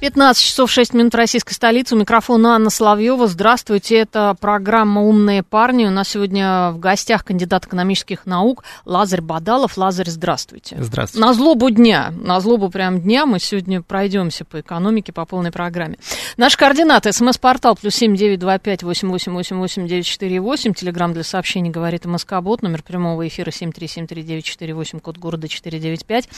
15 часов 6 минут российской столицы. У микрофона Анна Соловьева. Здравствуйте. Это программа «Умные парни». У нас сегодня в гостях кандидат экономических наук Лазарь Бадалов. Лазарь, здравствуйте. Здравствуйте. На злобу дня. На злобу прям дня мы сегодня пройдемся по экономике по полной программе. Наши координаты. СМС-портал плюс семь девять два пять восемь восемь восемь восемь девять четыре восемь. Телеграмм для сообщений говорит МСК-бот. Номер прямого эфира семь три семь три девять четыре восемь. Код города четыре девять пять.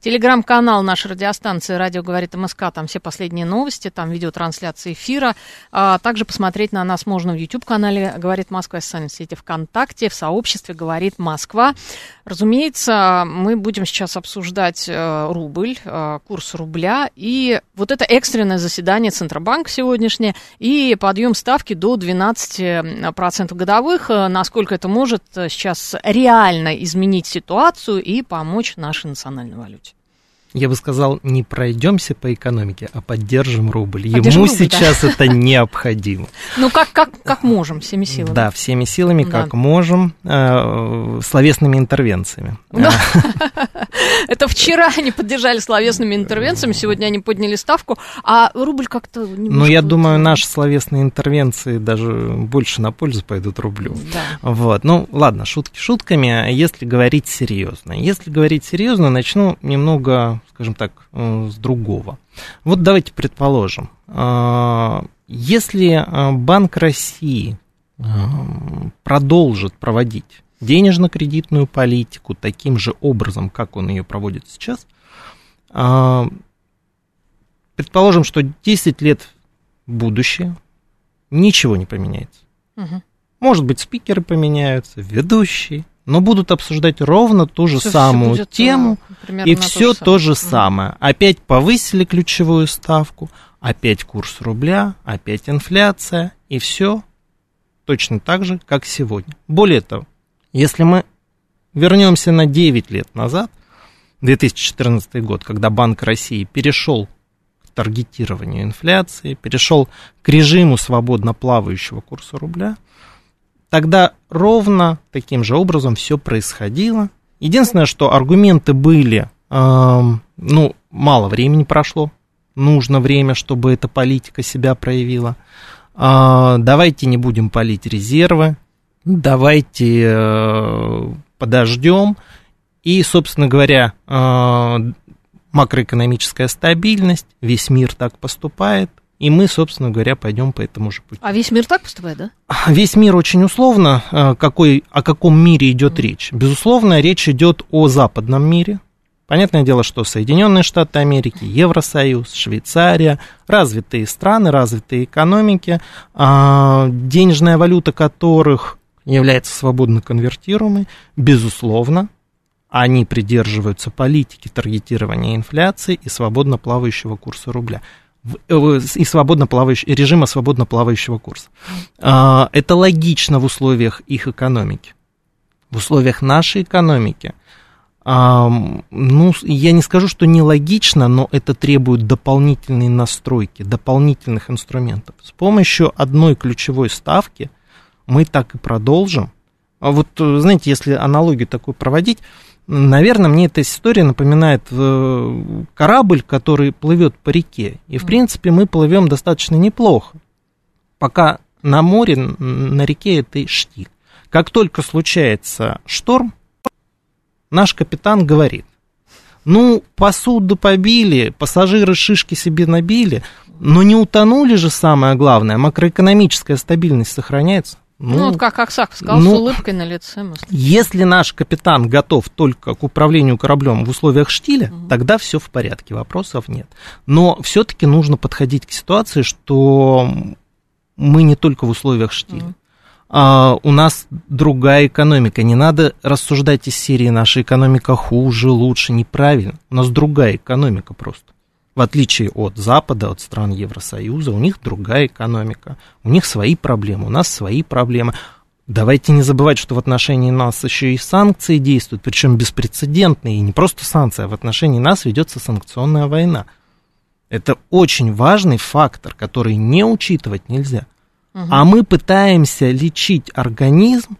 Телеграмм-канал нашей радиостанции «Радио говорит МСК». Там все последние новости, там видеотрансляция эфира. А также посмотреть на нас можно в YouTube-канале «Говорит Москва», в социальной сети ВКонтакте, в сообществе «Говорит Москва». Разумеется, мы будем сейчас обсуждать э, рубль, э, курс рубля и вот это экстренное заседание Центробанка сегодняшнее и подъем ставки до 12% годовых. Э, насколько это может сейчас реально изменить ситуацию и помочь нашей национальной валюте? Я бы сказал, не пройдемся по экономике, а поддержим рубль. Поддержим Ему рубль, сейчас да. это необходимо. Ну, как, как, как можем, всеми силами. Да, всеми силами, Да. как можем, э, словесными интервенциями. Да. Это вчера они поддержали словесными интервенциями, сегодня они подняли ставку, а рубль как-то Ну, я думаю, э, наши словесные интервенции даже больше на пользу пойдут рублю. Вот, ну ладно, шутки шутками, если говорить серьезно. Если говорить серьезно, начну немного, скажем так, э, с другого. Вот давайте предположим, э, если э, Банк России продолжит проводить денежно-кредитную политику таким же образом, как он ее проводит сейчас, предположим, что 10 лет в будущее ничего не поменяется. Мгм. Может быть, спикеры поменяются, ведущие, но будут обсуждать ровно ту же всё самую будет, тему, э, примерно и то все же то же самое. самое. Опять повысили ключевую ставку, опять курс рубля, опять инфляция, и все точно так же, как сегодня. Более того, если мы вернемся на 9 лет назад, 2014 год, когда Банк России перешел к таргетированию инфляции, перешел к режиму свободно плавающего курса рубля, тогда ровно таким же образом все происходило. Единственное, что аргументы были, эм, ну, мало времени прошло, нужно время, чтобы эта политика себя проявила. А, давайте не будем палить резервы, давайте э, подождем. И, собственно говоря, э, макроэкономическая стабильность, весь мир так поступает, и мы, собственно говоря, пойдем по этому же пути. А весь мир так поступает, да? Весь мир очень условно, э, какой, о каком мире идет речь. Безусловно, речь идет о западном мире. Понятное дело, что Соединенные Штаты Америки, Евросоюз, Швейцария, развитые страны, развитые экономики, а, денежная валюта которых является свободно конвертируемой, безусловно, они придерживаются политики таргетирования инфляции и свободно плавающего курса рубля и свободно плавающего, режима свободно плавающего курса. А, Это логично в условиях их экономики. В условиях нашей экономики, ну, я не скажу, что нелогично, но это требует дополнительной настройки, дополнительных инструментов. С помощью одной ключевой ставки мы так и продолжим. А вот, э, знаете, если аналогию такую проводить, наверное, мне эта история напоминает э, корабль, который плывет по реке. И, в принципе, мы плывем достаточно неплохо. Пока на море, на реке это штиль. Как только случается шторм, наш капитан говорит, ну, посуду побили, пассажиры шишки себе набили, но не утонули же самое главное, макроэкономическая стабильность сохраняется. Ну, вот как Аксаков сказал, ну, с улыбкой на лице. мы слышим. Если наш капитан готов только к управлению кораблем в условиях штиля, тогда все в порядке, вопросов нет. Но все-таки нужно подходить к ситуации, что мы не только в условиях штиля. А, у нас другая экономика. Не надо рассуждать из серии наша экономика хуже, лучше, неправильно. У нас другая экономика просто. В отличие от Запада, от стран Евросоюза, у них другая экономика, у них свои проблемы, у нас свои проблемы. Давайте не забывать, что в отношении нас еще и санкции действуют, причем беспрецедентные, и не просто санкции, а в отношении нас ведется санкционная война. Это очень важный фактор, который не учитывать нельзя. Угу. А мы пытаемся лечить организм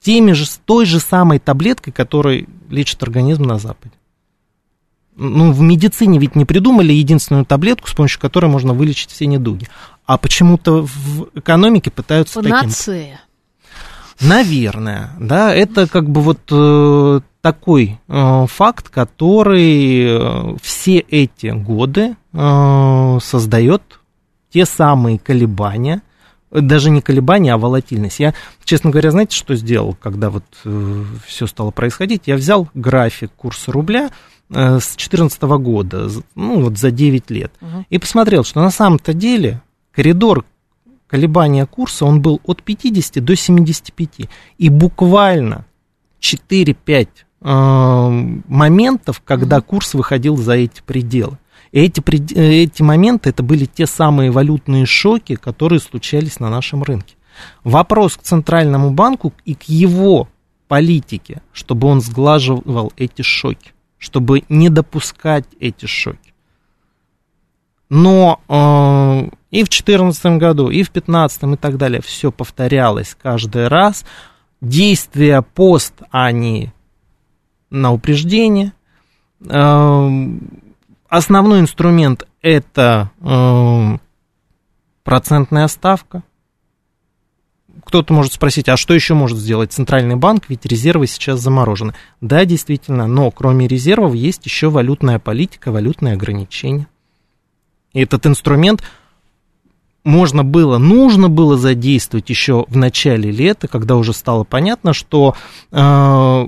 теми же, той же самой таблеткой, которой лечит организм на Западе. Ну, в медицине ведь не придумали единственную таблетку, с помощью которой можно вылечить все недуги. А почему-то в экономике пытаются Панацея. таким... Наверное, да, это как бы вот э, такой э, факт, который э, все эти годы э, создает те самые колебания, даже не колебания, а волатильность. Я, честно говоря, знаете, что сделал, когда вот э, все стало происходить? Я взял график курса рубля с 2014 года, ну вот за 9 лет, угу. и посмотрел, что на самом-то деле коридор колебания курса, он был от 50 до 75. И буквально 4-5 э, моментов, когда mm-hmm. курс выходил за эти пределы. И эти, эти моменты, это были те самые валютные шоки, которые случались на нашем рынке. Вопрос к Центральному банку и к его политике, чтобы он сглаживал эти шоки, чтобы не допускать эти шоки. Но э, и в 2014 году, и в 2015 и так далее все повторялось каждый раз. Действия пост, а не на упреждение. Э, основной инструмент это э, процентная ставка. Кто-то может спросить, а что еще может сделать Центральный банк, ведь резервы сейчас заморожены. Да, действительно, но кроме резервов есть еще валютная политика, валютные ограничения. И этот инструмент можно было, нужно было задействовать еще в начале лета, когда уже стало понятно, что э,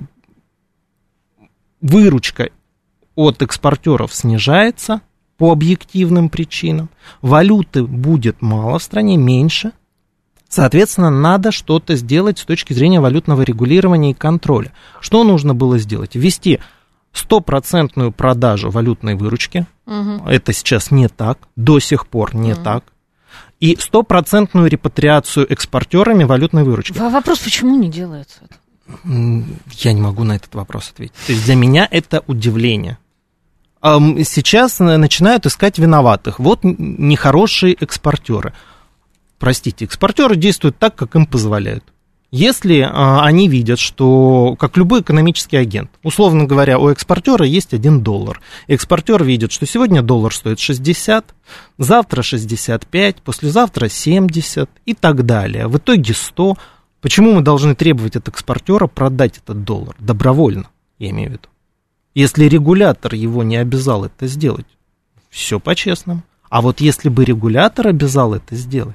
выручка от экспортеров снижается по объективным причинам, валюты будет мало в стране, меньше, Соответственно, надо что-то сделать с точки зрения валютного регулирования и контроля. Что нужно было сделать? Ввести стопроцентную продажу валютной выручки. Угу. Это сейчас не так, до сих пор не угу. так. И стопроцентную репатриацию экспортерами валютной выручки. Вопрос, почему не делается это? Я не могу на этот вопрос ответить. То есть для меня это удивление. Сейчас начинают искать виноватых. Вот нехорошие экспортеры. Простите, экспортеры действуют так, как им позволяют. Если а, они видят, что, как любой экономический агент, условно говоря, у экспортера есть 1 доллар, экспортер видит, что сегодня доллар стоит 60, завтра 65, послезавтра 70 и так далее, в итоге 100, почему мы должны требовать от экспортера продать этот доллар добровольно, я имею в виду? Если регулятор его не обязал это сделать, все по-честному. А вот если бы регулятор обязал это сделать,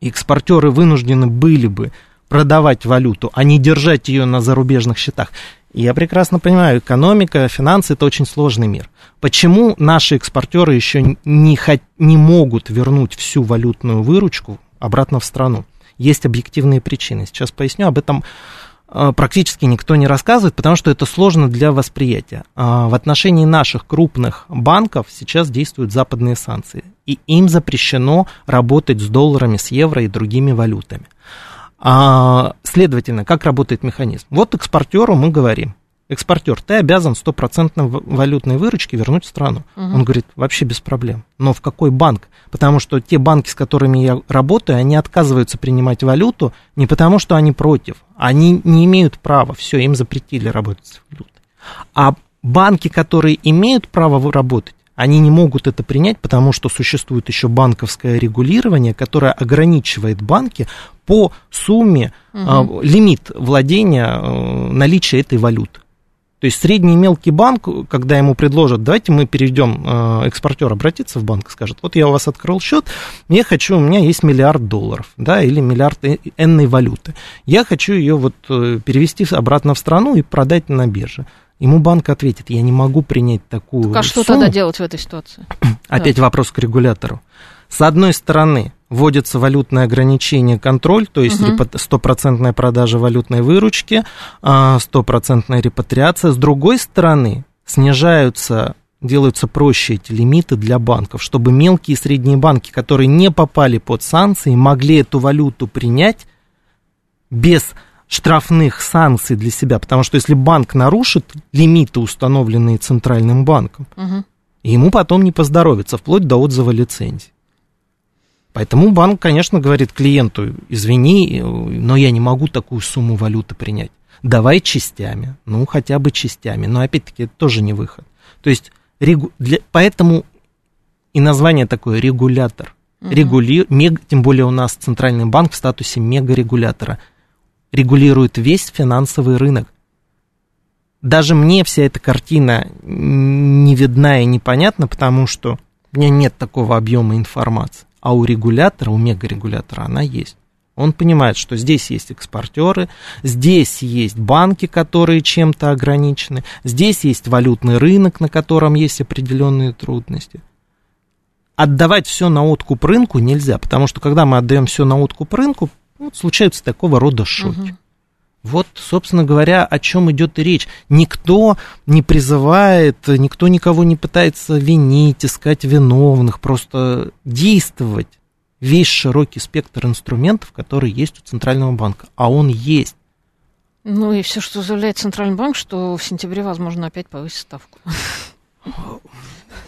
экспортеры вынуждены были бы продавать валюту, а не держать ее на зарубежных счетах. Я прекрасно понимаю, экономика, финансы – это очень сложный мир. Почему наши экспортеры еще не, не могут вернуть всю валютную выручку обратно в страну? Есть объективные причины. Сейчас поясню, об этом практически никто не рассказывает, потому что это сложно для восприятия. А, в отношении наших крупных банков сейчас действуют западные санкции, и им запрещено работать с долларами, с евро и другими валютами. А, следовательно, как работает механизм? Вот экспортеру мы говорим, экспортер, ты обязан стопроцентно валютной выручки вернуть в страну. Угу. Он говорит, вообще без проблем. Но в какой банк? Потому что те банки, с которыми я работаю, они отказываются принимать валюту не потому, что они против. Они не имеют права, все, им запретили работать с валютой. А банки, которые имеют право работать, они не могут это принять, потому что существует еще банковское регулирование, которое ограничивает банки по сумме, угу. э, лимит владения э, наличия этой валюты. То есть средний мелкий банк, когда ему предложат, давайте мы перейдем, э, экспортер обратится в банк и скажет, вот я у вас открыл счет, я хочу, у меня есть миллиард долларов, да, или миллиард энной валюты. Я хочу ее вот э, перевести обратно в страну и продать на бирже. Ему банк ответит, я не могу принять такую так, а что сумму. тогда делать в этой ситуации? Опять да. вопрос к регулятору. С одной стороны, вводится валютное ограничение, контроль, то есть стопроцентная продажа валютной выручки, а, стопроцентная репатриация. С другой стороны, снижаются делаются проще эти лимиты для банков, чтобы мелкие и средние банки, которые не попали под санкции, могли эту валюту принять без штрафных санкций для себя. Потому что если банк нарушит лимиты, установленные Центральным банком, угу. ему потом не поздоровится, вплоть до отзыва лицензии. Поэтому банк, конечно, говорит клиенту, извини, но я не могу такую сумму валюты принять. Давай частями, ну хотя бы частями. Но опять-таки это тоже не выход. То есть регу... для... поэтому и название такое регулятор. Угу. Регули... Мег... Тем более у нас Центральный банк в статусе мегарегулятора регулирует весь финансовый рынок. Даже мне вся эта картина не видна и непонятна, потому что у меня нет такого объема информации. А у регулятора, у мегарегулятора она есть. Он понимает, что здесь есть экспортеры, здесь есть банки, которые чем-то ограничены, здесь есть валютный рынок, на котором есть определенные трудности. Отдавать все на откуп рынку нельзя, потому что когда мы отдаем все на откуп рынку, вот, случаются такого рода шоки. Угу. Вот, собственно говоря, о чем идет речь. Никто не призывает, никто никого не пытается винить, искать виновных, просто действовать. Весь широкий спектр инструментов, которые есть у Центрального банка. А он есть. Ну и все, что заявляет Центральный банк, что в сентябре, возможно, опять повысить ставку.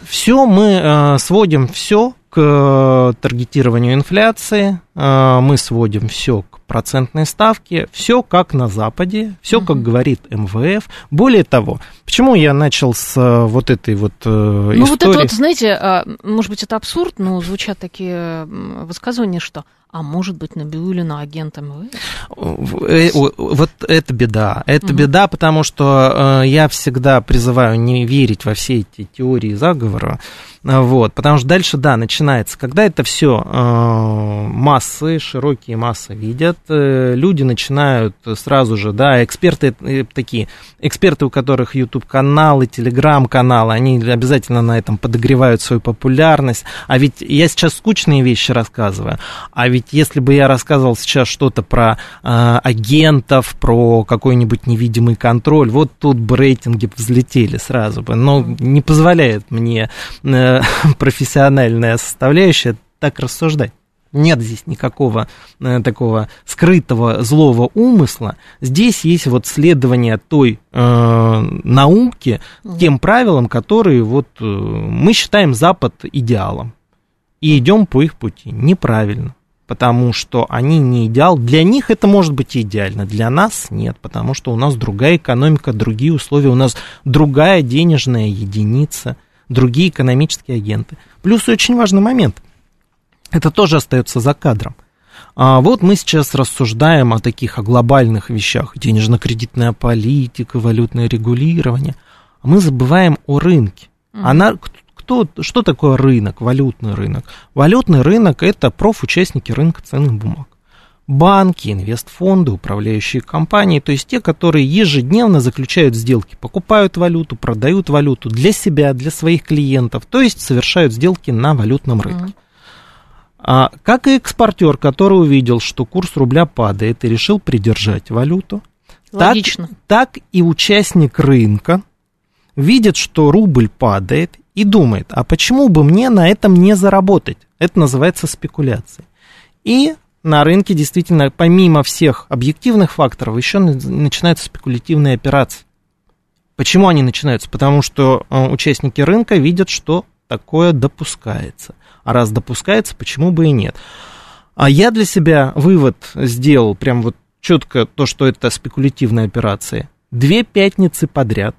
Все мы э, сводим все к э, таргетированию инфляции, мы сводим все к процентной ставке, все как на Западе, все как говорит МВФ. Более того, почему я начал с э, вот этой вот э, ну, истории? Ну вот это вот, знаете, может быть, это абсурд, но звучат такие высказывания, что а может быть, Набиулина агент МВФ? Вот это беда. Это угу. беда, потому что я всегда призываю не верить во все эти теории заговора. Вот, потому что дальше, да, начинается, когда это все э, массы, широкие массы видят, э, люди начинают сразу же, да, эксперты э, такие, эксперты, у которых YouTube-каналы, Telegram-каналы, они обязательно на этом подогревают свою популярность. А ведь я сейчас скучные вещи рассказываю, а ведь если бы я рассказывал сейчас что-то про э, агентов, про какой-нибудь невидимый контроль, вот тут бы рейтинги взлетели сразу бы, но не позволяет мне э, профессиональная составляющая так рассуждать. Нет здесь никакого э, такого скрытого злого умысла. Здесь есть вот следование той э, науки, тем правилам, которые вот э, мы считаем Запад идеалом. И идем по их пути. Неправильно. Потому что они не идеал. Для них это может быть идеально, для нас нет, потому что у нас другая экономика, другие условия, у нас другая денежная единица – другие экономические агенты. Плюс очень важный момент. Это тоже остается за кадром. А вот мы сейчас рассуждаем о таких о глобальных вещах. Денежно-кредитная политика, валютное регулирование. А мы забываем о рынке. Она, кто, что такое рынок, валютный рынок? Валютный рынок – это профучастники рынка ценных бумаг банки, инвестфонды, управляющие компании, то есть те, которые ежедневно заключают сделки, покупают валюту, продают валюту для себя, для своих клиентов, то есть совершают сделки на валютном рынке. А, как и экспортер, который увидел, что курс рубля падает и решил придержать валюту, Логично. Так, так и участник рынка видит, что рубль падает и думает, а почему бы мне на этом не заработать? Это называется спекуляцией. И на рынке действительно, помимо всех объективных факторов, еще начинаются спекулятивные операции. Почему они начинаются? Потому что э, участники рынка видят, что такое допускается. А раз допускается, почему бы и нет? А я для себя вывод сделал прям вот четко то, что это спекулятивные операции. Две пятницы подряд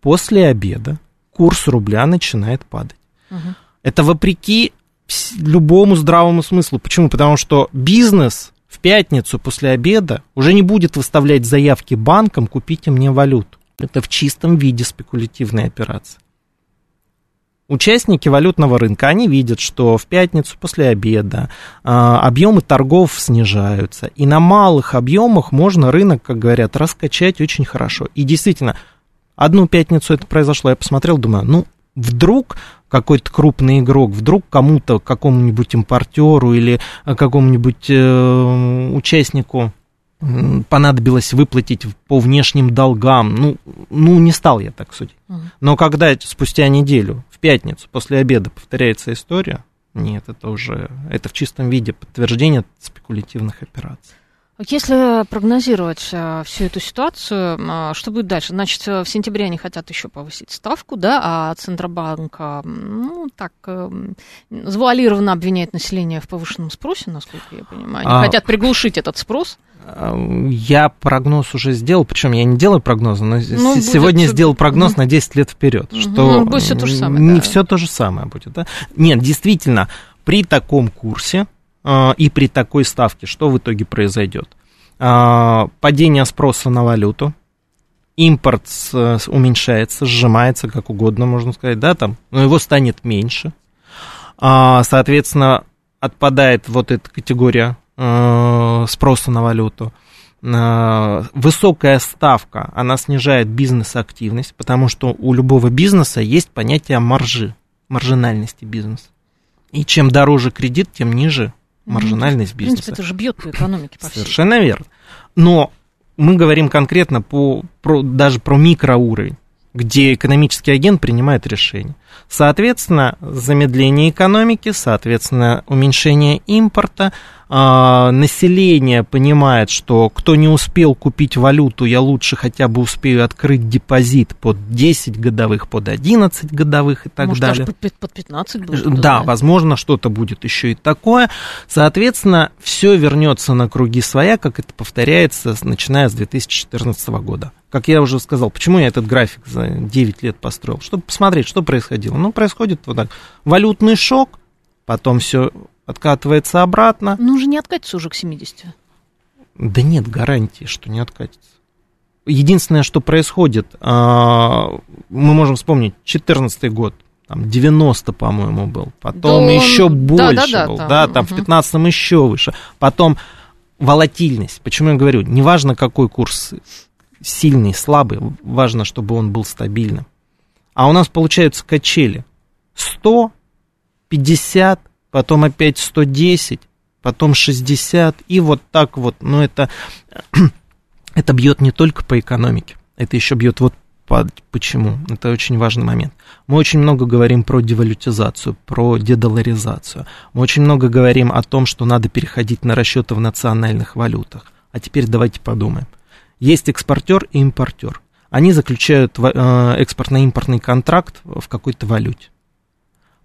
после обеда курс рубля начинает падать. Угу. Это вопреки любому здравому смыслу. Почему? Потому что бизнес в пятницу после обеда уже не будет выставлять заявки банкам «купите мне валюту». Это в чистом виде спекулятивная операция. Участники валютного рынка, они видят, что в пятницу после обеда э, объемы торгов снижаются, и на малых объемах можно рынок, как говорят, раскачать очень хорошо. И действительно, одну пятницу это произошло, я посмотрел, думаю, ну, вдруг какой-то крупный игрок, вдруг кому-то, какому-нибудь импортеру или какому-нибудь э, участнику понадобилось выплатить по внешним долгам. Ну, ну не стал я так судить. Но когда спустя неделю, в пятницу, после обеда повторяется история, нет, это уже, это в чистом виде подтверждение спекулятивных операций. Если прогнозировать э, всю эту ситуацию, э, что будет дальше? Значит, в сентябре они хотят еще повысить ставку, да, а Центробанк, э, ну, так, завуалированно обвиняет население в повышенном спросе, насколько я понимаю. Они а... хотят приглушить этот спрос. Я прогноз уже сделал, причем я не делаю прогнозы, но ну, сегодня будет... сделал прогноз угу. на 10 лет вперед, угу. что ну, будет все то же самое, не да. все то же самое будет. Да? Нет, действительно, при таком курсе а, и при такой ставке что в итоге произойдет? А, падение спроса на валюту, импорт уменьшается, сжимается, как угодно можно сказать, да, там, но его станет меньше. А, соответственно, отпадает вот эта категория спроса на валюту. Высокая ставка, она снижает бизнес-активность, потому что у любого бизнеса есть понятие маржи, маржинальности бизнеса. И чем дороже кредит, тем ниже маржинальность бизнеса. В принципе, это же бьет по экономике. По Совершенно верно. Но мы говорим конкретно по, про, даже про микроуровень, где экономический агент принимает решение. Соответственно, замедление экономики, соответственно, уменьшение импорта, а, население понимает, что кто не успел купить валюту, я лучше хотя бы успею открыть депозит под 10 годовых, под 11 годовых и так Может, далее. Может, даже под 15 будет? Да, знает. возможно, что-то будет еще и такое. Соответственно, все вернется на круги своя, как это повторяется, начиная с 2014 года. Как я уже сказал, почему я этот график за 9 лет построил? Чтобы посмотреть, что происходило. Ну, происходит вот так. Валютный шок, потом все откатывается обратно. Ну, уже не откатится уже к 70. Да нет гарантии, что не откатится. Единственное, что происходит, а, мы можем вспомнить 14 год, там 90, по-моему, был, потом да, еще больше да, да, был, да, да там угу. в 15 еще выше, потом волатильность. Почему я говорю, неважно какой курс, сильный, слабый, важно, чтобы он был стабильным. А у нас получаются качели 100, 50, потом опять 110, потом 60, и вот так вот, ну это, это бьет не только по экономике, это еще бьет вот по, почему, это очень важный момент. Мы очень много говорим про девалютизацию, про дедоларизацию, мы очень много говорим о том, что надо переходить на расчеты в национальных валютах. А теперь давайте подумаем. Есть экспортер и импортер. Они заключают э, экспортно-импортный контракт в какой-то валюте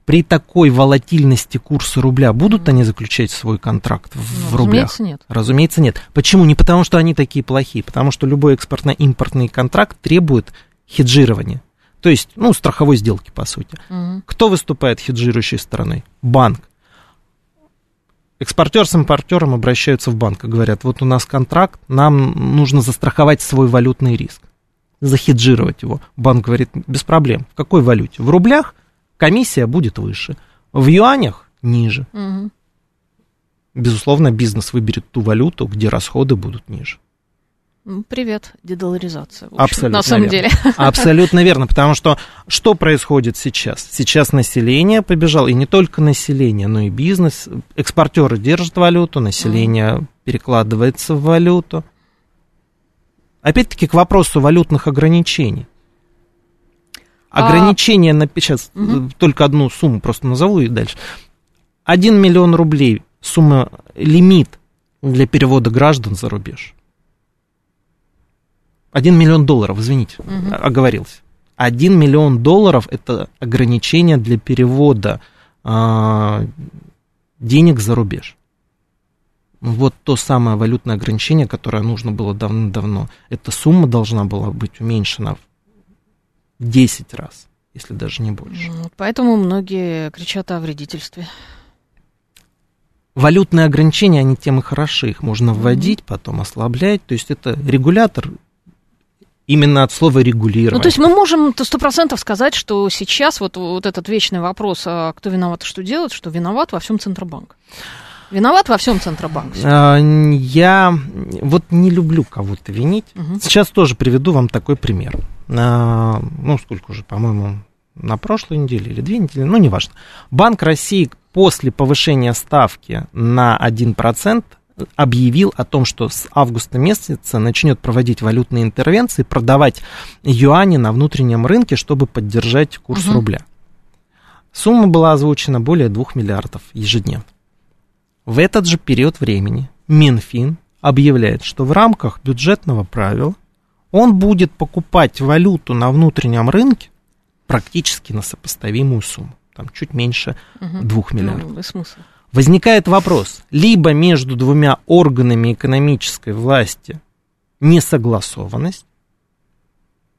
при такой волатильности курса рубля будут они заключать свой контракт в, ну, рублях? Разумеется, нет. Разумеется, нет. Почему? Не потому, что они такие плохие, потому что любой экспортно-импортный контракт требует хеджирования. То есть, ну, страховой сделки, по сути. Угу. Кто выступает хеджирующей стороной? Банк. Экспортер с импортером обращаются в банк и говорят, вот у нас контракт, нам нужно застраховать свой валютный риск, захеджировать его. Банк говорит, без проблем. В какой валюте? В рублях? комиссия будет выше. В юанях ниже. Угу. Безусловно, бизнес выберет ту валюту, где расходы будут ниже. Привет, дедоларизация. Общем, Абсолютно на самом верно. деле. Абсолютно верно, потому что что происходит сейчас? Сейчас население побежало, и не только население, но и бизнес. Экспортеры держат валюту, население перекладывается в валюту. Опять-таки к вопросу валютных ограничений. Ограничение на... Сейчас угу. только одну сумму просто назову и дальше. 1 миллион рублей сумма, лимит для перевода граждан за рубеж. 1 миллион долларов, извините, угу. оговорился. 1 миллион долларов это ограничение для перевода а, денег за рубеж. Вот то самое валютное ограничение, которое нужно было давно-давно. Эта сумма должна была быть уменьшена 10 раз, если даже не больше. Поэтому многие кричат о вредительстве. Валютные ограничения, они тем и хороши. Их можно вводить, потом ослаблять. То есть это регулятор именно от слова регулировать. Ну, то есть мы можем сто процентов сказать, что сейчас вот, вот этот вечный вопрос, а кто виноват что делать, что виноват во всем Центробанк. Виноват во всем Центробанк? А, я вот не люблю кого-то винить. Угу. Сейчас тоже приведу вам такой пример. А, ну, сколько уже, по-моему, на прошлой неделе или две недели, ну, неважно. Банк России после повышения ставки на 1% объявил о том, что с августа месяца начнет проводить валютные интервенции, продавать юани на внутреннем рынке, чтобы поддержать курс угу. рубля. Сумма была озвучена более 2 миллиардов ежедневно. В этот же период времени Минфин объявляет, что в рамках бюджетного правила он будет покупать валюту на внутреннем рынке практически на сопоставимую сумму, там чуть меньше угу. 2 миллиардов. Ну, смысл. Возникает вопрос, либо между двумя органами экономической власти несогласованность,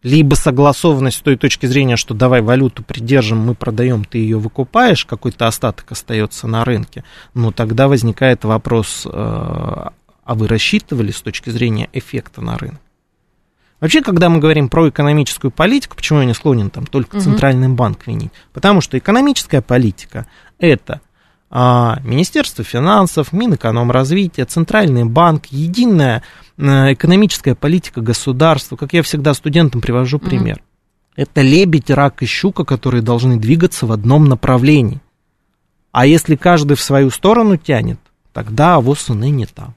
либо согласованность с той точки зрения, что давай валюту придержим, мы продаем, ты ее выкупаешь, какой-то остаток остается на рынке, но тогда возникает вопрос, э, а вы рассчитывали с точки зрения эффекта на рынок? Вообще, когда мы говорим про экономическую политику, почему я не склонен там только угу. центральный банк винить? Потому что экономическая политика это Министерство финансов, Минэкономразвития, Центральный банк, единая э, экономическая политика государства. Как я всегда студентам привожу пример. Угу. Это лебедь, рак и щука, которые должны двигаться в одном направлении. А если каждый в свою сторону тянет, тогда авось и ныне там.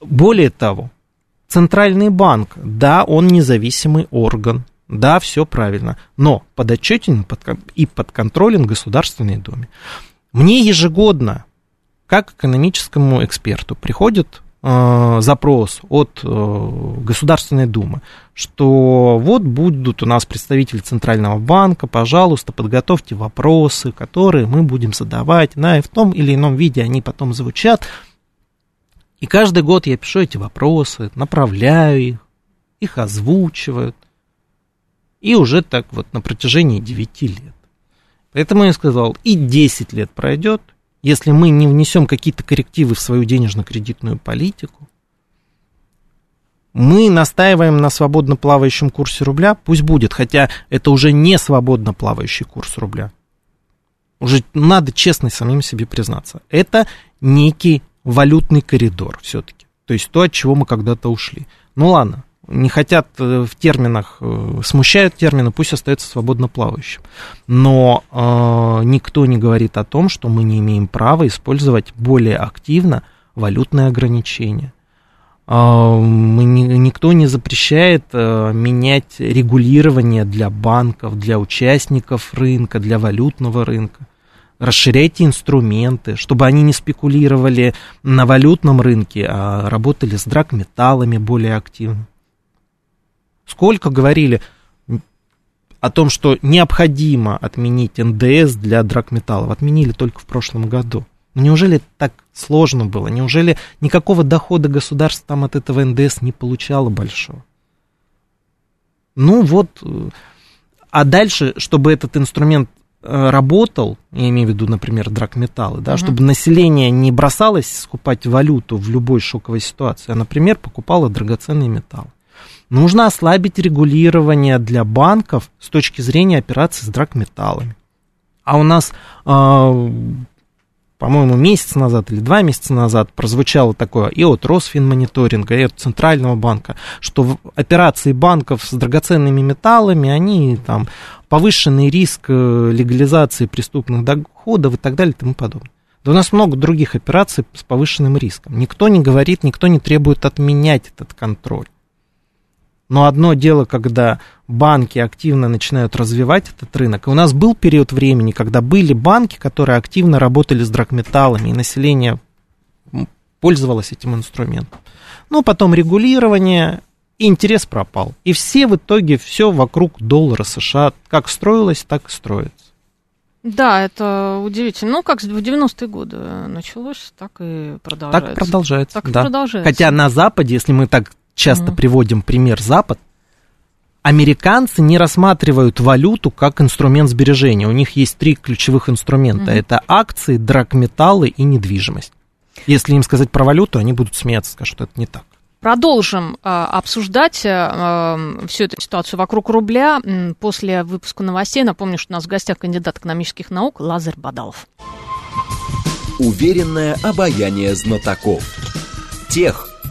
Более того, Центральный банк, да, он независимый орган, да, все правильно, но подотчетен и подконтролен Государственной Думе. Мне ежегодно, как экономическому эксперту, приходит э, запрос от э, Государственной Думы, что вот будут у нас представители Центрального банка, пожалуйста, подготовьте вопросы, которые мы будем задавать, да, и в том или ином виде они потом звучат, и каждый год я пишу эти вопросы, направляю их, их озвучивают. И уже так вот на протяжении 9 лет. Поэтому я сказал, и 10 лет пройдет, если мы не внесем какие-то коррективы в свою денежно-кредитную политику, мы настаиваем на свободно плавающем курсе рубля, пусть будет, хотя это уже не свободно плавающий курс рубля. Уже надо честно самим себе признаться. Это некий валютный коридор все-таки. То есть то, от чего мы когда-то ушли. Ну ладно, не хотят э, в терминах, э, смущают термины, пусть остается свободно плавающим. Но э, никто не говорит о том, что мы не имеем права использовать более активно валютные ограничения. Э, мы, никто не запрещает менять регулирование для банков, для участников рынка, для валютного рынка расширяйте инструменты, чтобы они не спекулировали на валютном рынке, а работали с драгметаллами более активно. Сколько говорили о том, что необходимо отменить НДС для драгметаллов, отменили только в прошлом году. Неужели так сложно было? Неужели никакого дохода государство там от этого НДС не получало большого? Ну вот, э, а дальше, чтобы этот инструмент Э, работал, я имею в виду, например, драгметаллы, да, угу. чтобы население не бросалось скупать валюту в любой шоковой ситуации, а, например, покупало драгоценные металлы. Нужно ослабить регулирование для банков с точки зрения операций с драгметаллами. А у нас э, по-моему, месяц назад или два месяца назад прозвучало такое и от Росфинмониторинга, и от Центрального банка, что операции банков с драгоценными металлами, они там повышенный риск э, легализации преступных доходов и так далее и тому подобное. Да у нас много других операций с повышенным риском. Никто не говорит, никто не требует отменять этот контроль. Но одно дело, когда банки активно начинают развивать этот рынок. И у нас был период времени, когда были банки, которые активно работали с драгметаллами, и население пользовалось этим инструментом. Но потом регулирование, и интерес пропал. И все в итоге, все вокруг доллара США как строилось, так и строится. Да, это удивительно. Ну, как в 90-е годы началось, так и продолжается. Так продолжается, так да. продолжается. Хотя на Западе, если мы так часто mm. приводим пример Запад, американцы не рассматривают валюту как инструмент сбережения. У них есть три ключевых инструмента. Mm-hmm. Это акции, драгметаллы и недвижимость. Если им сказать про валюту, они будут смеяться, скажут, что это не так. Продолжим э, обсуждать э, эм, всю эту ситуацию вокруг рубля после выпуска новостей. Напомню, что у нас в гостях кандидат экономических наук Лазарь Бадалов. Уверенное обаяние знатоков. Тех,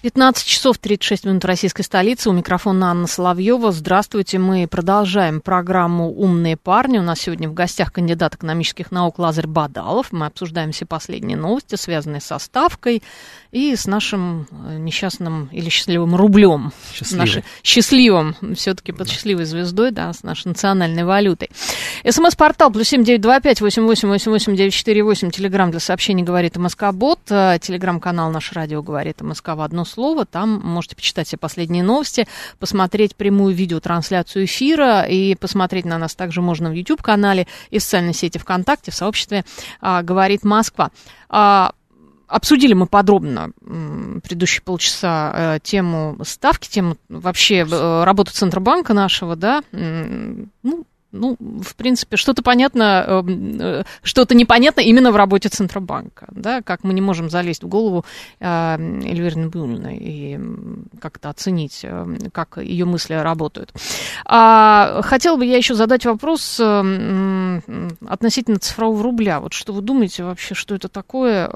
15 часов 36 минут российской столицы. У микрофона Анна Соловьева. Здравствуйте. Мы продолжаем программу «Умные парни». У нас сегодня в гостях кандидат экономических наук Лазарь Бадалов. Мы обсуждаем все последние новости, связанные со ставкой и с нашим э, несчастным или счастливым рублем. Счастливый. Наши, счастливым, все-таки под счастливой звездой, да, с нашей национальной валютой. СМС-портал плюс семь девять два пять восемь восемь восемь восемь девять четыре восемь. Телеграмм для сообщений говорит МСК Бот. Э, телеграм-канал Наше радио говорит МСК в одно слово. Там можете почитать все последние новости, посмотреть прямую видеотрансляцию эфира и посмотреть на нас также можно в YouTube-канале и в социальной сети ВКонтакте, в сообществе а, «Говорит Москва». А, Обсудили мы подробно предыдущие полчаса э, тему ставки, тему вообще э, работы Центробанка нашего, да, ну, ну, в принципе, что-то понятно, эм, э, что-то непонятно именно в работе Центробанка, да, как мы не можем залезть в голову э, Эльвиры Набиулиной и как-то оценить, э, как ее мысли работают. А, хотела бы я еще задать вопрос относительно цифрового рубля. Вот что вы думаете вообще, что это такое,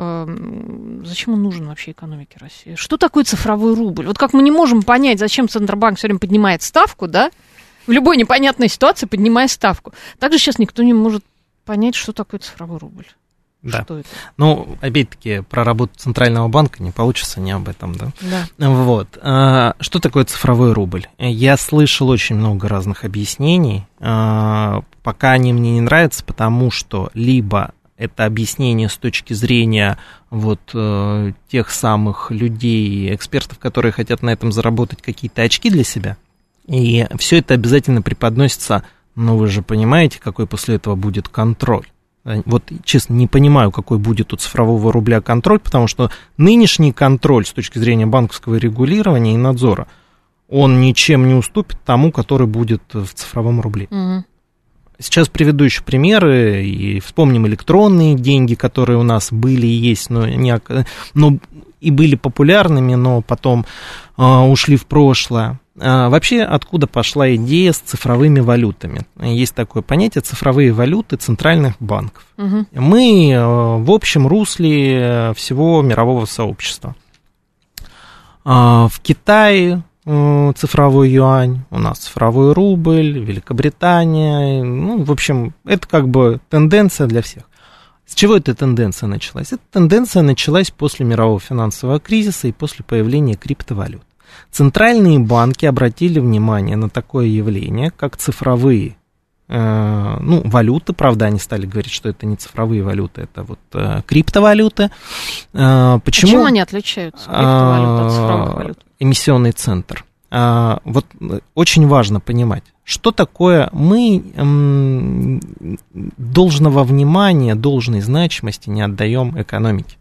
зачем он нужен вообще экономике России? Что такое цифровой рубль? Вот как мы не можем понять, зачем Центробанк все время поднимает ставку, да, в любой непонятной ситуации, поднимая ставку. Также сейчас никто не может понять, что такое цифровой рубль. Да. Что это? Ну, опять-таки, про работу Центрального банка не получится не об этом, да? Да. Вот. А, что такое цифровой рубль? Я слышал очень много разных объяснений. А, пока они мне не нравятся, потому что либо это объяснение с точки зрения вот э, тех самых людей, экспертов, которые хотят на этом заработать какие-то очки для себя, и все это обязательно преподносится, но вы же понимаете, какой после этого будет контроль. Вот, честно, не понимаю, какой будет у цифрового рубля контроль, потому что нынешний контроль с точки зрения банковского регулирования и надзора, он ничем не уступит тому, который будет в цифровом рубле. Угу. Сейчас приведу еще примеры, и вспомним электронные деньги, которые у нас были и есть, но, не, но и были популярными, но потом э, ушли в прошлое. А, вообще, откуда пошла идея с цифровыми валютами? Есть такое понятие цифровые валюты центральных банков. Угу. Мы э, в общем русле всего мирового сообщества. А, в Китае э, цифровой юань, у нас цифровой рубль, Великобритания. Ну, в общем, это как бы тенденция для всех. С чего эта тенденция началась? Эта тенденция началась после мирового финансового кризиса и после появления криптовалют. Центральные банки обратили внимание на такое явление, как цифровые э, ну, валюты, правда, они стали говорить, что это не цифровые валюты, это вот э, криптовалюты. Э, почему? Почему они отличаются, криптовалюты от цифровых валют? Эмиссионный центр. Вот очень важно понимать, что такое мы должного внимания, должной значимости не отдаем экономике.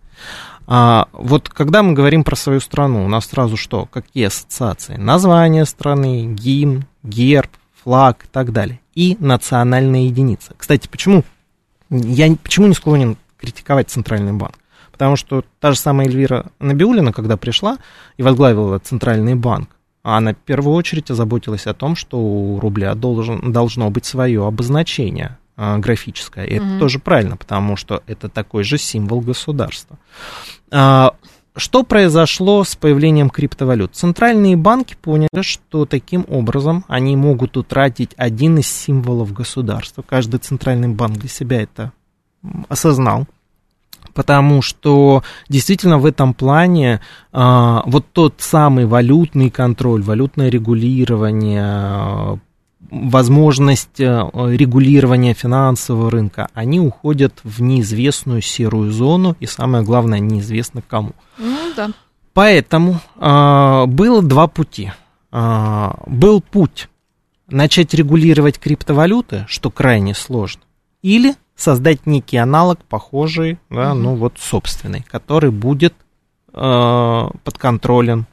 А, вот когда мы говорим про свою страну, у нас сразу что? Какие ассоциации? Название страны, гимн, герб, флаг и так далее. И национальная единица. Кстати, почему я почему не склонен критиковать Центральный банк? Потому что та же самая Эльвира Набиулина, когда пришла и возглавила Центральный банк, она в первую очередь озаботилась о том, что у рубля должен, должно быть свое обозначение а, графическое. И mm это тоже правильно, потому что это такой же символ государства. А, что произошло с появлением криптовалют? Центральные банки поняли, что таким образом они могут утратить один из символов государства. Каждый центральный банк для себя это осознал потому что действительно в этом плане а, вот тот самый валютный контроль, валютное регулирование, возможность э, регулирования финансового рынка, они уходят в неизвестную серую зону, и самое главное, неизвестно кому. Ну, да. Поэтому э, было два пути. Э, был путь начать регулировать криптовалюты, что крайне сложно, или создать некий аналог, похожий, да, угу. ну вот собственный, который будет э, подконтролен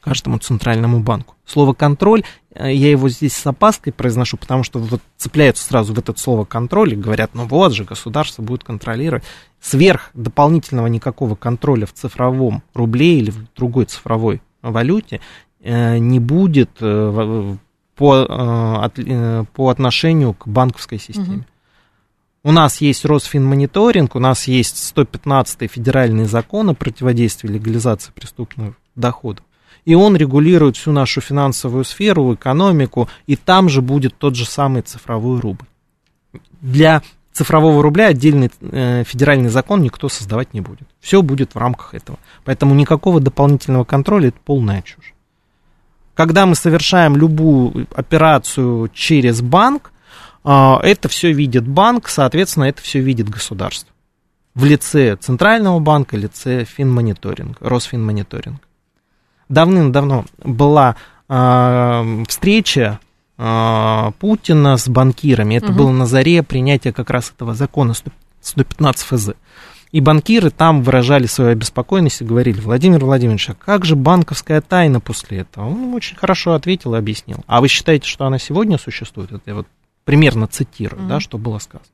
каждому центральному банку. Слово контроль, я его здесь с опаской произношу, потому что вот цепляются сразу в это слово контроль и говорят, ну вот же, государство будет контролировать. Сверх дополнительного никакого контроля в цифровом рубле или в другой цифровой валюте э, не будет э, по, по отношению к банковской системе. Угу. У нас есть Росфинмониторинг, у нас есть 115-й федеральный закон о противодействии легализации преступных доходов. И он регулирует всю нашу финансовую сферу, экономику, и там же будет тот же самый цифровой рубль. Для цифрового рубля отдельный э, федеральный закон никто создавать не будет. Все будет в рамках этого. Поэтому никакого дополнительного контроля это полная чушь. Когда мы совершаем любую операцию через банк, э, это все видит банк, соответственно, это все видит государство. В лице Центрального банка, лице Финмониторинг, Росфинмониторинг. Давным-давно была э, встреча а, Путина с банкирами. Это угу. было на заре принятия как раз этого закона 115 ФЗ. И банкиры там выражали свою обеспокоенность и говорили, Владимир Владимирович, а как же банковская тайна после этого? Он очень хорошо ответил и объяснил. А вы считаете, что она сегодня существует? Это я вот примерно цитирую, mm да, что было сказано.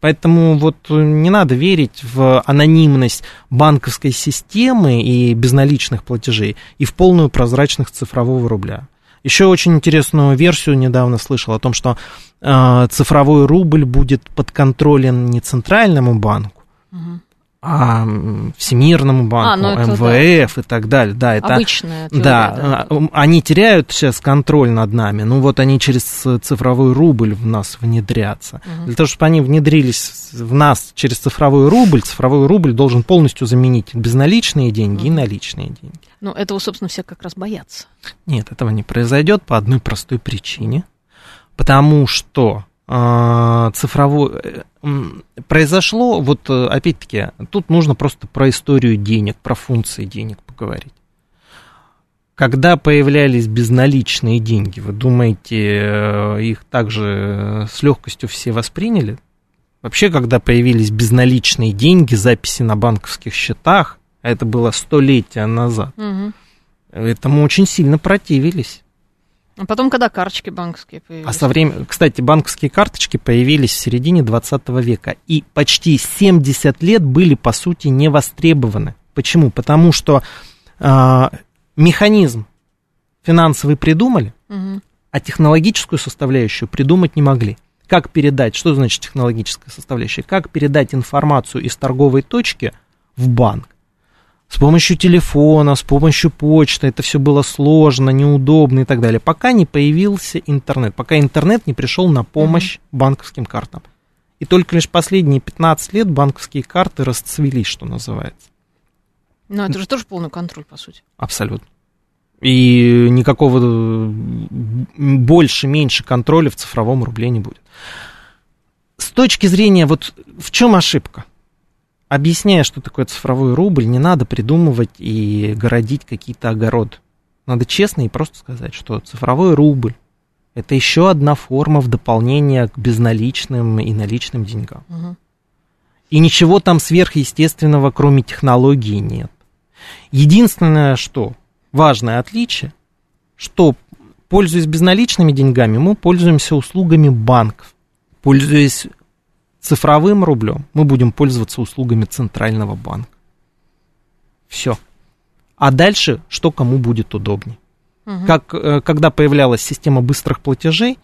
Поэтому вот не надо верить в анонимность банковской системы и безналичных платежей и в полную прозрачность цифрового рубля. Еще очень интересную версию недавно слышал о том, что э, цифровой рубль будет подконтролен не центральному банку, угу а, Всемирному банку, а, ну МВФ да. и так далее. Да, это, Обычная теория, да, да, они теряют сейчас контроль над нами, ну вот они через цифровой рубль в нас внедрятся. Угу. Для того, чтобы они внедрились в нас через цифровой рубль, цифровой рубль должен полностью заменить безналичные деньги угу. и наличные деньги. Ну, этого, собственно, все как раз боятся. Нет, этого не произойдет по одной простой причине. Потому что цифровой произошло, вот э, опять-таки, тут нужно просто про историю денег, про функции денег поговорить. Когда появлялись безналичные деньги, вы думаете, э, их также с легкостью все восприняли? Вообще, когда появились безналичные деньги, записи на банковских счетах, а это было столетия назад, угу. этому очень сильно противились. А потом, когда карточки банковские появились? А со временем, кстати, банковские карточки появились в середине 20 века. И почти 70 лет были, по сути, не востребованы. Почему? Потому что э, механизм финансовый придумали, угу. а технологическую составляющую придумать не могли. Как передать, что значит технологическая составляющая? Как передать информацию из торговой точки в банк? С помощью телефона, с помощью почты. Это все было сложно, неудобно и так далее. Пока не появился интернет, пока интернет не пришел на помощь mm-hmm. банковским картам. И только лишь последние 15 лет банковские карты расцвели, что называется. Но это же тоже полный контроль, по сути. Абсолютно. И никакого больше-меньше контроля в цифровом рубле не будет. С точки зрения, вот в чем ошибка? Объясняя, что такое цифровой рубль, не надо придумывать и городить какие-то огороды. Надо честно и просто сказать, что цифровой рубль – это еще одна форма в дополнение к безналичным и наличным деньгам. Угу. И ничего там сверхъестественного, кроме технологии, нет. Единственное, что важное отличие, что, пользуясь безналичными деньгами, мы пользуемся услугами банков. Пользуясь цифровым рублем мы будем пользоваться услугами Центрального банка. Все. А дальше, что кому будет удобнее. Угу. Как, э, когда появлялась система быстрых платежей,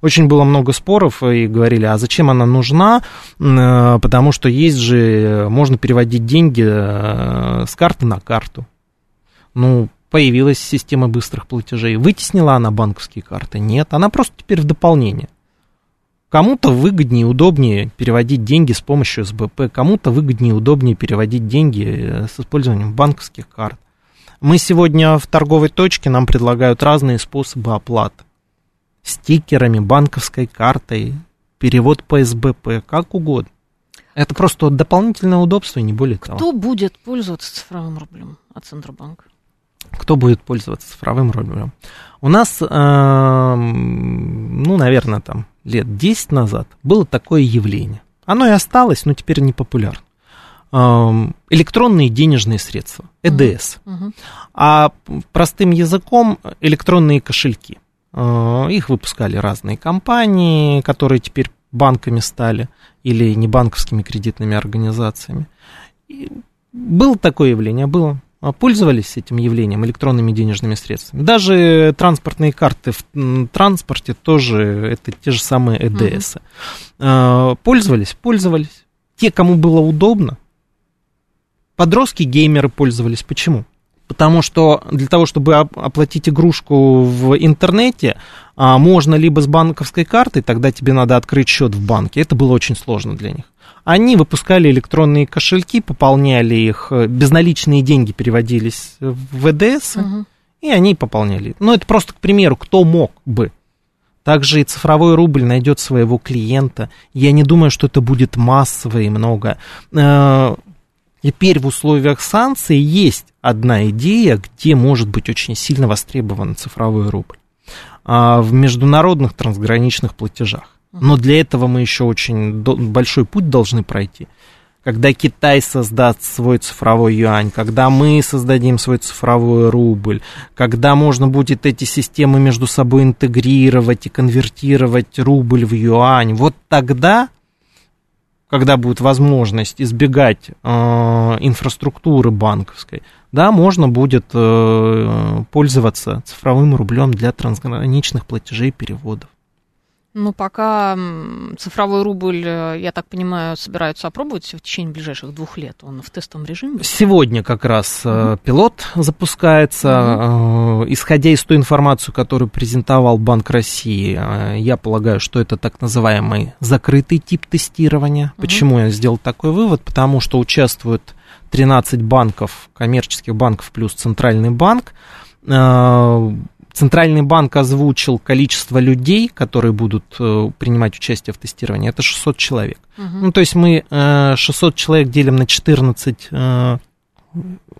очень было много споров и говорили, а зачем она нужна, э, потому что есть же, можно переводить деньги э, с карты на карту. Ну, появилась система быстрых платежей. Вытеснила она банковские карты? Нет, она просто теперь в дополнение. Кому-то выгоднее и удобнее переводить деньги с помощью СБП, кому-то выгоднее и удобнее переводить деньги э, с использованием банковских карт. Мы сегодня в торговой точке, нам предлагают разные способы оплаты. Стикерами, банковской картой, перевод по СБП, как угодно. Это просто дополнительное удобство, не более того. Кто будет пользоваться цифровым рублем от Центробанка? Кто будет пользоваться цифровым рублем? У нас, э, ну, наверное, там лет 10 назад было такое явление. Оно и осталось, но теперь не популярно. Эм, электронные денежные средства, ЭДС. Uh-huh. А простым языком электронные кошельки. Э, их выпускали разные компании, которые теперь банками стали или не банковскими кредитными организациями. И было такое явление, было. А, пользовались этим явлением, электронными денежными средствами. Даже транспортные карты в транспорте тоже это те же самые ЭДС. Угу. Пользовались? Пользовались. Те, кому было удобно. Подростки геймеры пользовались. Почему? Потому что для того, чтобы оплатить игрушку в интернете, а, можно либо с банковской картой, тогда тебе надо открыть счет в банке. Это было очень сложно для них. Они выпускали электронные кошельки, пополняли их, э, безналичные деньги переводились в ВДС, угу. и они пополняли. Ну, это просто, к примеру, кто мог бы. Также и цифровой рубль найдет своего клиента. Я не думаю, что это будет массово и много. Э, теперь в условиях санкций есть одна идея, где может быть очень сильно востребован цифровой рубль. А, в международных трансграничных платежах. Но для этого мы еще очень большой путь должны пройти. Когда Китай создаст свой цифровой юань, когда мы создадим свой цифровой рубль, когда можно будет эти системы между собой интегрировать и конвертировать рубль в юань, вот тогда, когда будет возможность избегать э, инфраструктуры банковской, да, можно будет э, пользоваться цифровым рублем для трансграничных платежей и переводов. Ну, пока цифровой рубль, э, я так понимаю, собираются опробовать в течение ближайших двух лет. Он в тестовом режиме? Сегодня как раз mm пилот запускается. mm Исходя из той информации, которую презентовал Банк России, я полагаю, что это так называемый закрытый тип тестирования. mm Почему я сделал такой вывод? Потому что участвуют 13 банков, коммерческих банков плюс Центральный банк Центральный банк озвучил количество людей, которые будут э, принимать участие в тестировании. Это 600 человек. Угу. Ну, то есть мы 600 э, человек делим на 14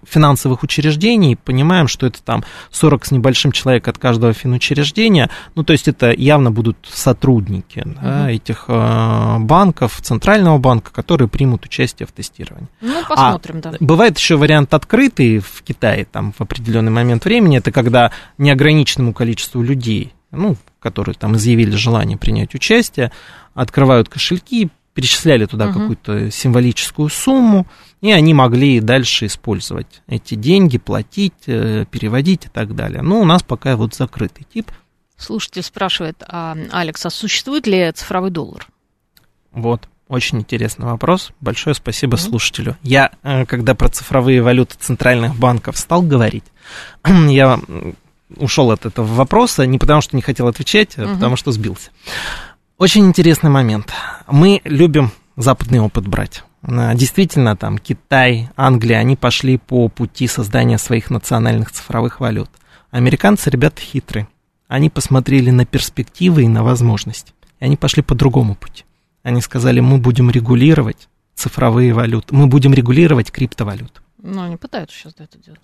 финансовых учреждений, понимаем, что это там 40 с небольшим человек от каждого финучреждения, ну, то есть это явно будут сотрудники угу. да, этих э, банков, Центрального банка, которые примут участие в тестировании. Ну, посмотрим, а да. Бывает еще вариант открытый в Китае, там, в определенный момент времени, это когда неограниченному количеству людей, ну, которые там изъявили желание принять участие, открывают кошельки, перечисляли туда угу. какую-то символическую сумму, и они могли дальше использовать эти деньги, платить, э, переводить и так далее. Но у нас пока вот закрытый тип. Слушатель спрашивает, а, Алекс, а существует ли цифровой доллар? Вот, очень интересный вопрос. Большое спасибо mm-hmm. слушателю. Я, э, когда про цифровые валюты центральных банков стал говорить, я ушел от этого вопроса не потому, что не хотел отвечать, а mm-hmm. потому что сбился. Очень интересный момент. Мы любим западный опыт брать. А, действительно, там Китай, Англия, они пошли по пути создания своих национальных цифровых валют. Американцы, ребята хитрые. Они посмотрели на перспективы и на возможности. И они пошли по другому пути. Они сказали, мы будем регулировать цифровые валюты, мы будем регулировать криптовалюты. Но они пытаются сейчас это делать.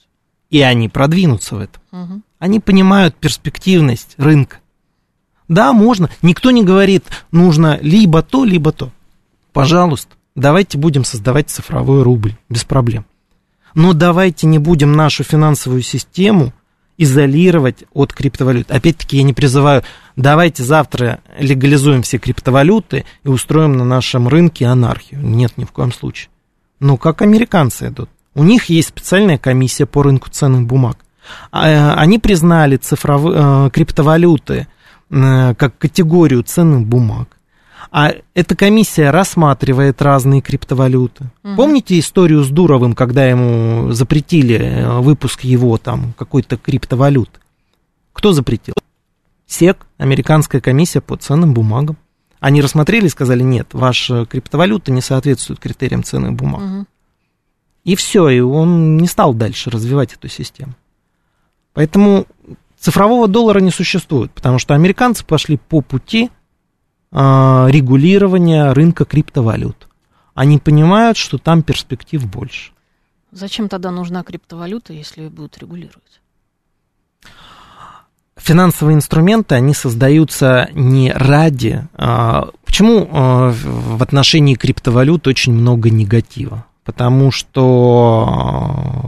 И они продвинутся в этом. Угу. Они понимают перспективность рынка. Да, можно. Никто не говорит, нужно либо то, либо то. Пожалуйста, давайте будем создавать цифровой рубль, без проблем. Но давайте не будем нашу финансовую систему изолировать от криптовалют. Опять-таки я не призываю, давайте завтра легализуем все криптовалюты и устроим на нашем рынке анархию. Нет, ни в коем случае. Но как американцы идут? У них есть специальная комиссия по рынку ценных бумаг. А, э, они признали цифровые, э, криптовалюты Э, как категорию ценных бумаг. А эта комиссия рассматривает разные криптовалюты. Угу. Помните историю с Дуровым, когда ему запретили э, выпуск его там какой-то криптовалюты? Кто запретил? СЕК, американская комиссия по ценным бумагам. Они рассмотрели и сказали, нет, ваша криптовалюта не соответствует критериям ценных бумаг. Угу. И все, и он не стал дальше развивать эту систему. Поэтому Цифрового доллара не существует, потому что американцы пошли по пути регулирования рынка криптовалют. Они понимают, что там перспектив больше. Зачем тогда нужна криптовалюта, если ее будут регулировать? Финансовые инструменты, они создаются не ради... Э, почему э, в отношении криптовалют очень много негатива? Потому что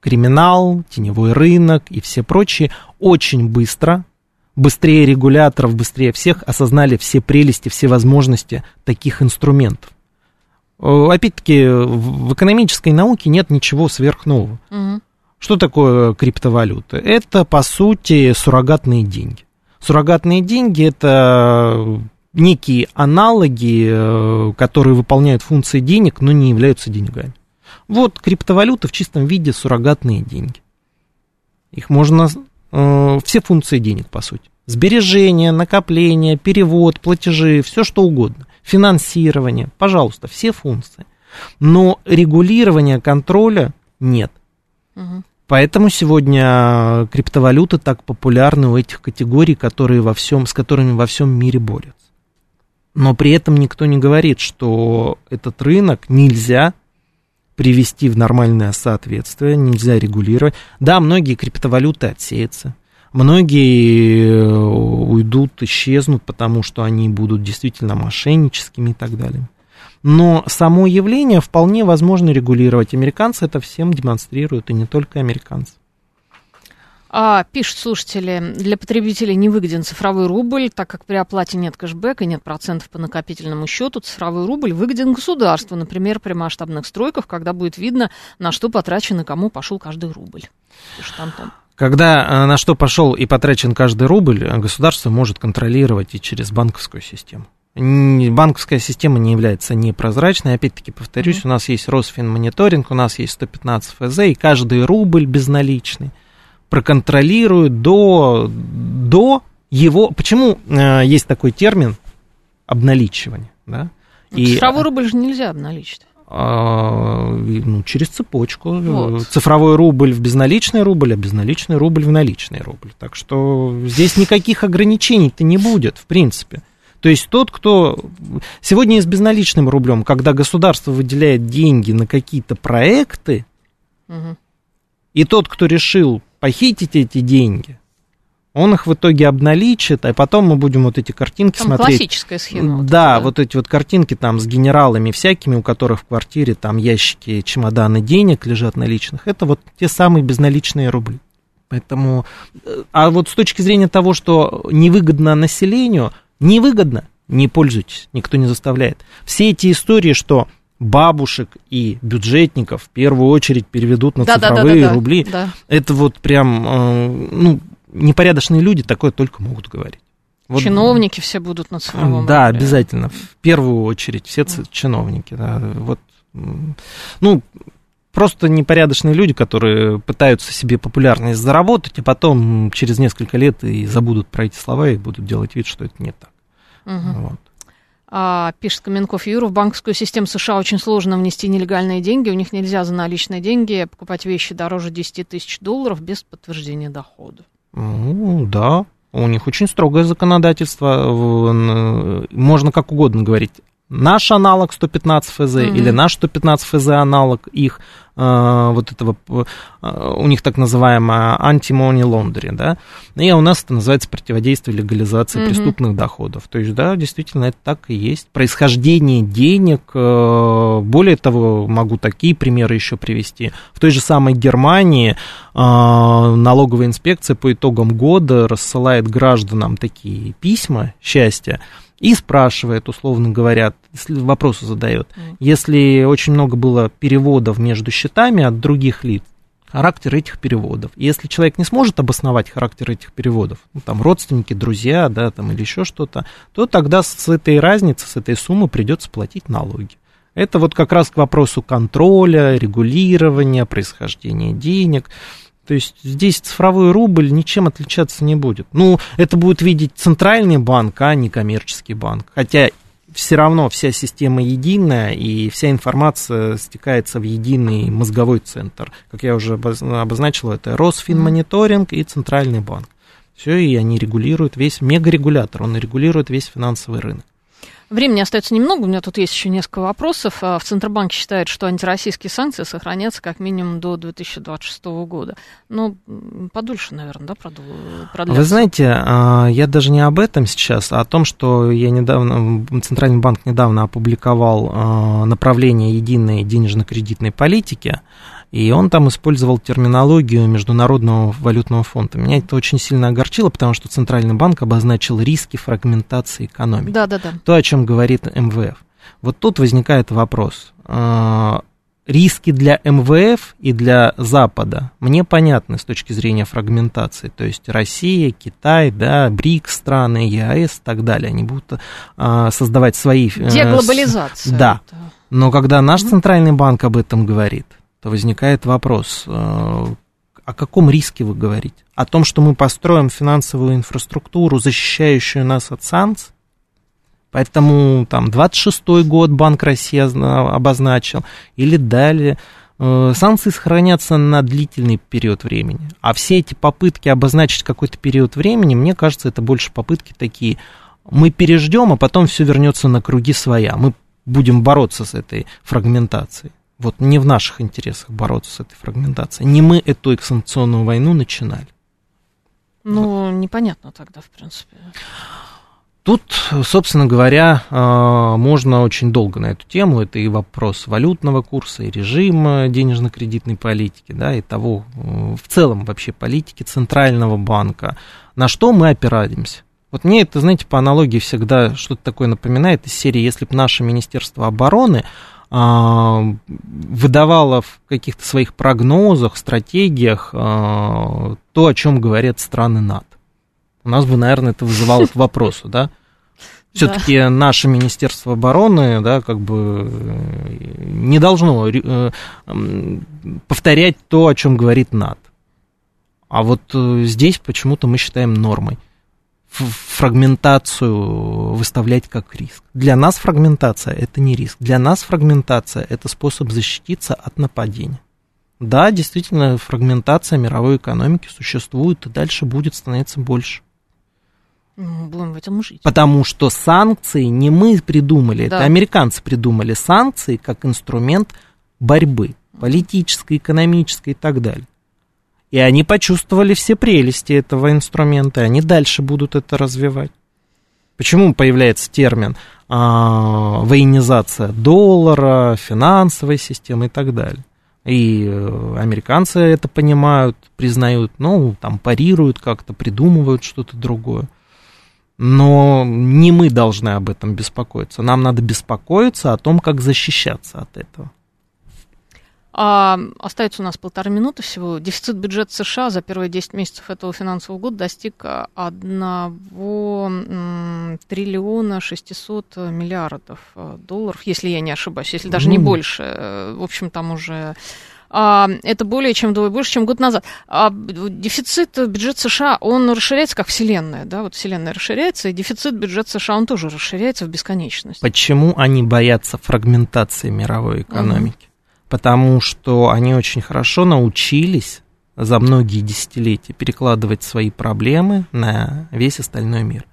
криминал, теневой рынок и все прочие очень быстро, быстрее регуляторов, быстрее всех осознали все прелести, все возможности таких инструментов. Э, опять-таки, в экономической науке нет ничего сверхнового. Угу. Что такое криптовалюта? Это, по сути, суррогатные деньги. Суррогатные деньги – это некие аналоги, э, которые выполняют функции денег, но не являются деньгами. Вот криптовалюта в чистом виде суррогатные деньги. Их можно... Э, все функции денег, по сути. Сбережения, накопления, перевод, платежи, все что угодно. Финансирование, пожалуйста, все функции. Но регулирования, контроля нет. Угу. Поэтому сегодня криптовалюты так популярны у этих категорий, которые во всем, с которыми во всем мире борются. Но при этом никто не говорит, что этот рынок нельзя привести в нормальное соответствие, нельзя регулировать. Да, многие криптовалюты отсеются, многие э, уйдут, исчезнут, потому что они будут действительно мошенническими и так далее. Но само явление вполне возможно регулировать. Американцы это всем демонстрируют, и не только американцы. А, пишут слушатели, для потребителей невыгоден цифровой рубль, так как при оплате нет кэшбэка, нет процентов по накопительному счету. Цифровой рубль выгоден государству, например, при масштабных стройках, когда будет видно, на что потрачен и кому пошел каждый рубль. Пишет Антон. Когда э, на что пошел и потрачен каждый рубль, государство может контролировать и через банковскую систему банковская система не является непрозрачной. Опять-таки, повторюсь, mm-hmm. у нас есть Росфинмониторинг, у нас есть 115 ФЗ, и каждый рубль безналичный проконтролируют до, до его... Почему э, есть такой термин обналичивание? Да? И, Цифровой рубль же нельзя обналичить. А, ну, через цепочку. Вот. Цифровой рубль в безналичный рубль, а безналичный рубль в наличный рубль. Так что здесь никаких ограничений-то не будет, в принципе. То есть тот, кто... Сегодня с безналичным рублем, когда государство выделяет деньги на какие-то проекты, угу. И тот, кто решил похитить эти деньги, он их в итоге обналичит, а потом мы будем вот эти картинки там смотреть. классическая схема. Да, вот, вот эти вот картинки там с генералами всякими, у которых в квартире там ящики, чемоданы денег лежат наличных. Это вот те самые безналичные рубли. Поэтому, э, а вот с точки зрения того, что невыгодно населению, невыгодно, не пользуйтесь, никто не заставляет. Все эти истории, что бабушек и бюджетников в первую очередь переведут на да, цифровые да, да, рубли, да. это вот прям, э, ну, непорядочные люди такое только могут говорить. Вот, чиновники все будут на цифровом Да, рубле. обязательно, в первую очередь, все да. чиновники, да, вот, ну, просто непорядочные люди, которые пытаются себе популярность заработать, а потом через несколько лет и забудут про эти слова и будут делать вид, что это не так. Угу. Вот. А, пишет Каменков Юра, в банковскую систему США очень сложно внести нелегальные деньги. У них нельзя за наличные деньги покупать вещи дороже 10 тысяч долларов без подтверждения дохода. Ну, да. У них очень строгое законодательство. Можно как угодно говорить наш аналог 115 ФЗ mm-hmm. или наш 115 ФЗ аналог их э, вот этого э, у них так называемая антимони лондри, да, и у нас это называется противодействие легализации mm-hmm. преступных доходов. То есть, да, действительно, это так и есть. Происхождение денег, э, более того, могу такие примеры еще привести. В той же самой Германии налоговая инспекция по итогам года рассылает гражданам такие письма счастья, и спрашивает, условно говоря, вопросы задает. Если очень много было переводов между счетами от других лиц, характер этих переводов. И если человек не сможет обосновать характер этих переводов, ну, там родственники, друзья, да, там или еще что-то, то тогда с этой разницы, с этой суммы придется платить налоги. Это вот как раз к вопросу контроля, регулирования, происхождения денег. То есть здесь цифровой рубль ничем отличаться не будет. Ну, это будет видеть центральный банк, а не коммерческий банк. Хотя все равно вся система единая, и вся информация стекается в единый мозговой центр. Как я уже обозначил, это Росфинмониторинг и Центральный банк. Все, и они регулируют весь мегарегулятор, он регулирует весь финансовый рынок. Времени остается немного, у меня тут есть еще несколько вопросов. А, в Центробанке считают, что антироссийские санкции сохранятся как минимум до 2026 года. Ну, подольше, наверное, да, продлятся? Вы знаете, а, я даже не об этом сейчас, а о том, что я недавно, Центральный банк недавно опубликовал а, направление единой денежно-кредитной политики, и он там использовал терминологию Международного валютного фонда. Меня это очень сильно огорчило, потому что Центральный банк обозначил риски фрагментации экономики. Да, да, да. То, о чем говорит МВФ. Вот тут возникает вопрос. А, риски для МВФ и для Запада мне понятны с точки зрения фрагментации. То есть Россия, Китай, да, БРИКС страны, ЕАЭС и так далее. Они будут а, создавать свои... Э, Деглобализация. Да. Но когда наш Центральный банк об этом говорит, то возникает вопрос, э, О каком риске вы говорите? О том, что мы построим финансовую инфраструктуру, защищающую нас от санкций? Поэтому там 26-й год Банк России обозначил, или далее. Э, санкции сохранятся на длительный период времени. А все эти попытки обозначить какой-то период времени, мне кажется, это больше попытки такие. Мы переждем, а потом все вернется на круги своя. Мы будем бороться с этой фрагментацией. Вот не в наших интересах бороться с этой фрагментацией. Не мы эту эксанкционную войну начинали. Ну, вот. непонятно тогда, в принципе. Тут, собственно говоря, а, можно очень долго на эту тему. Это и вопрос валютного курса, и режима денежно-кредитной политики, да, и того, э, в целом вообще политики Центрального банка. На что мы опираемся? Вот мне это, знаете, по аналогии всегда что-то такое напоминает из серии, если бы наше Министерство обороны а, выдавало в каких-то своих прогнозах, стратегиях а, то, о чем говорят страны НАТО. У нас бы, наверное, это вызывало к вопросу, да? Все-таки да. наше Министерство обороны, да, как бы э, не должно э, повторять то, о чем говорит НАТО. А вот э, здесь почему-то мы считаем нормой фрагментацию выставлять как риск. Для нас фрагментация это не риск. Для нас фрагментация это способ защититься от нападения. Да, действительно, фрагментация мировой экономики существует и дальше будет становиться больше. Будем в этом жить. Потому что санкции не мы придумали, да. это американцы придумали санкции как инструмент борьбы политической, экономической и так далее. И они почувствовали все прелести этого инструмента, и они дальше будут это развивать. Почему появляется термин а, военизация доллара, финансовой системы и так далее? И э, американцы это понимают, признают, ну, там парируют как-то, придумывают что-то другое. Но не мы должны об этом беспокоиться. Нам надо беспокоиться о том, как защищаться от этого. А, остается у нас полторы минуты всего. Дефицит бюджета США за первые 10 месяцев этого финансового года достиг 1 триллиона 600 миллиардов э, долларов, если я не ошибаюсь, если даже mm. не больше. Э, в общем, там уже а, это более чем вдвое больше, чем год назад. А дефицит бюджета США, он расширяется как Вселенная, да, вот Вселенная расширяется, и дефицит бюджета США, он тоже расширяется в бесконечность. Почему они боятся фрагментации мировой экономики? Потому что они очень хорошо научились за многие десятилетия перекладывать свои проблемы на весь остальной мир.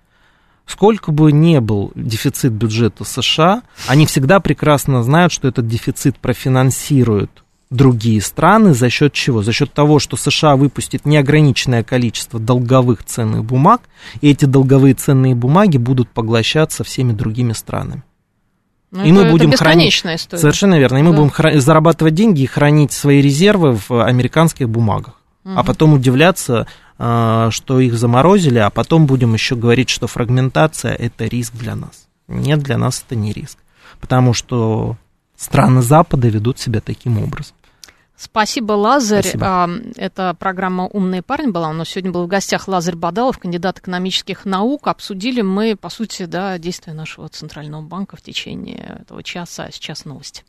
Сколько бы ни был дефицит бюджета США, они всегда прекрасно знают, что этот дефицит профинансируют другие страны за счет чего? За счет того, что США выпустит неограниченное количество долговых ценных бумаг, и эти долговые ценные бумаги будут поглощаться всеми другими странами. Ну, и это, мы будем хранить история. Совершенно верно. И мы да. будем хра... зарабатывать деньги и хранить свои резервы в американских бумагах. Угу. А потом удивляться, а, что их заморозили, а потом будем еще говорить, что фрагментация это риск для нас. Нет, для нас это не риск. Потому что страны Запада ведут себя таким образом. Спасибо, Лазарь. Спасибо. Это программа «Умные парни» была. У нас сегодня был в гостях Лазарь Бадалов, кандидат экономических наук. Обсудили мы, по сути, да, действия нашего Центрального банка в течение этого часа. Сейчас новости.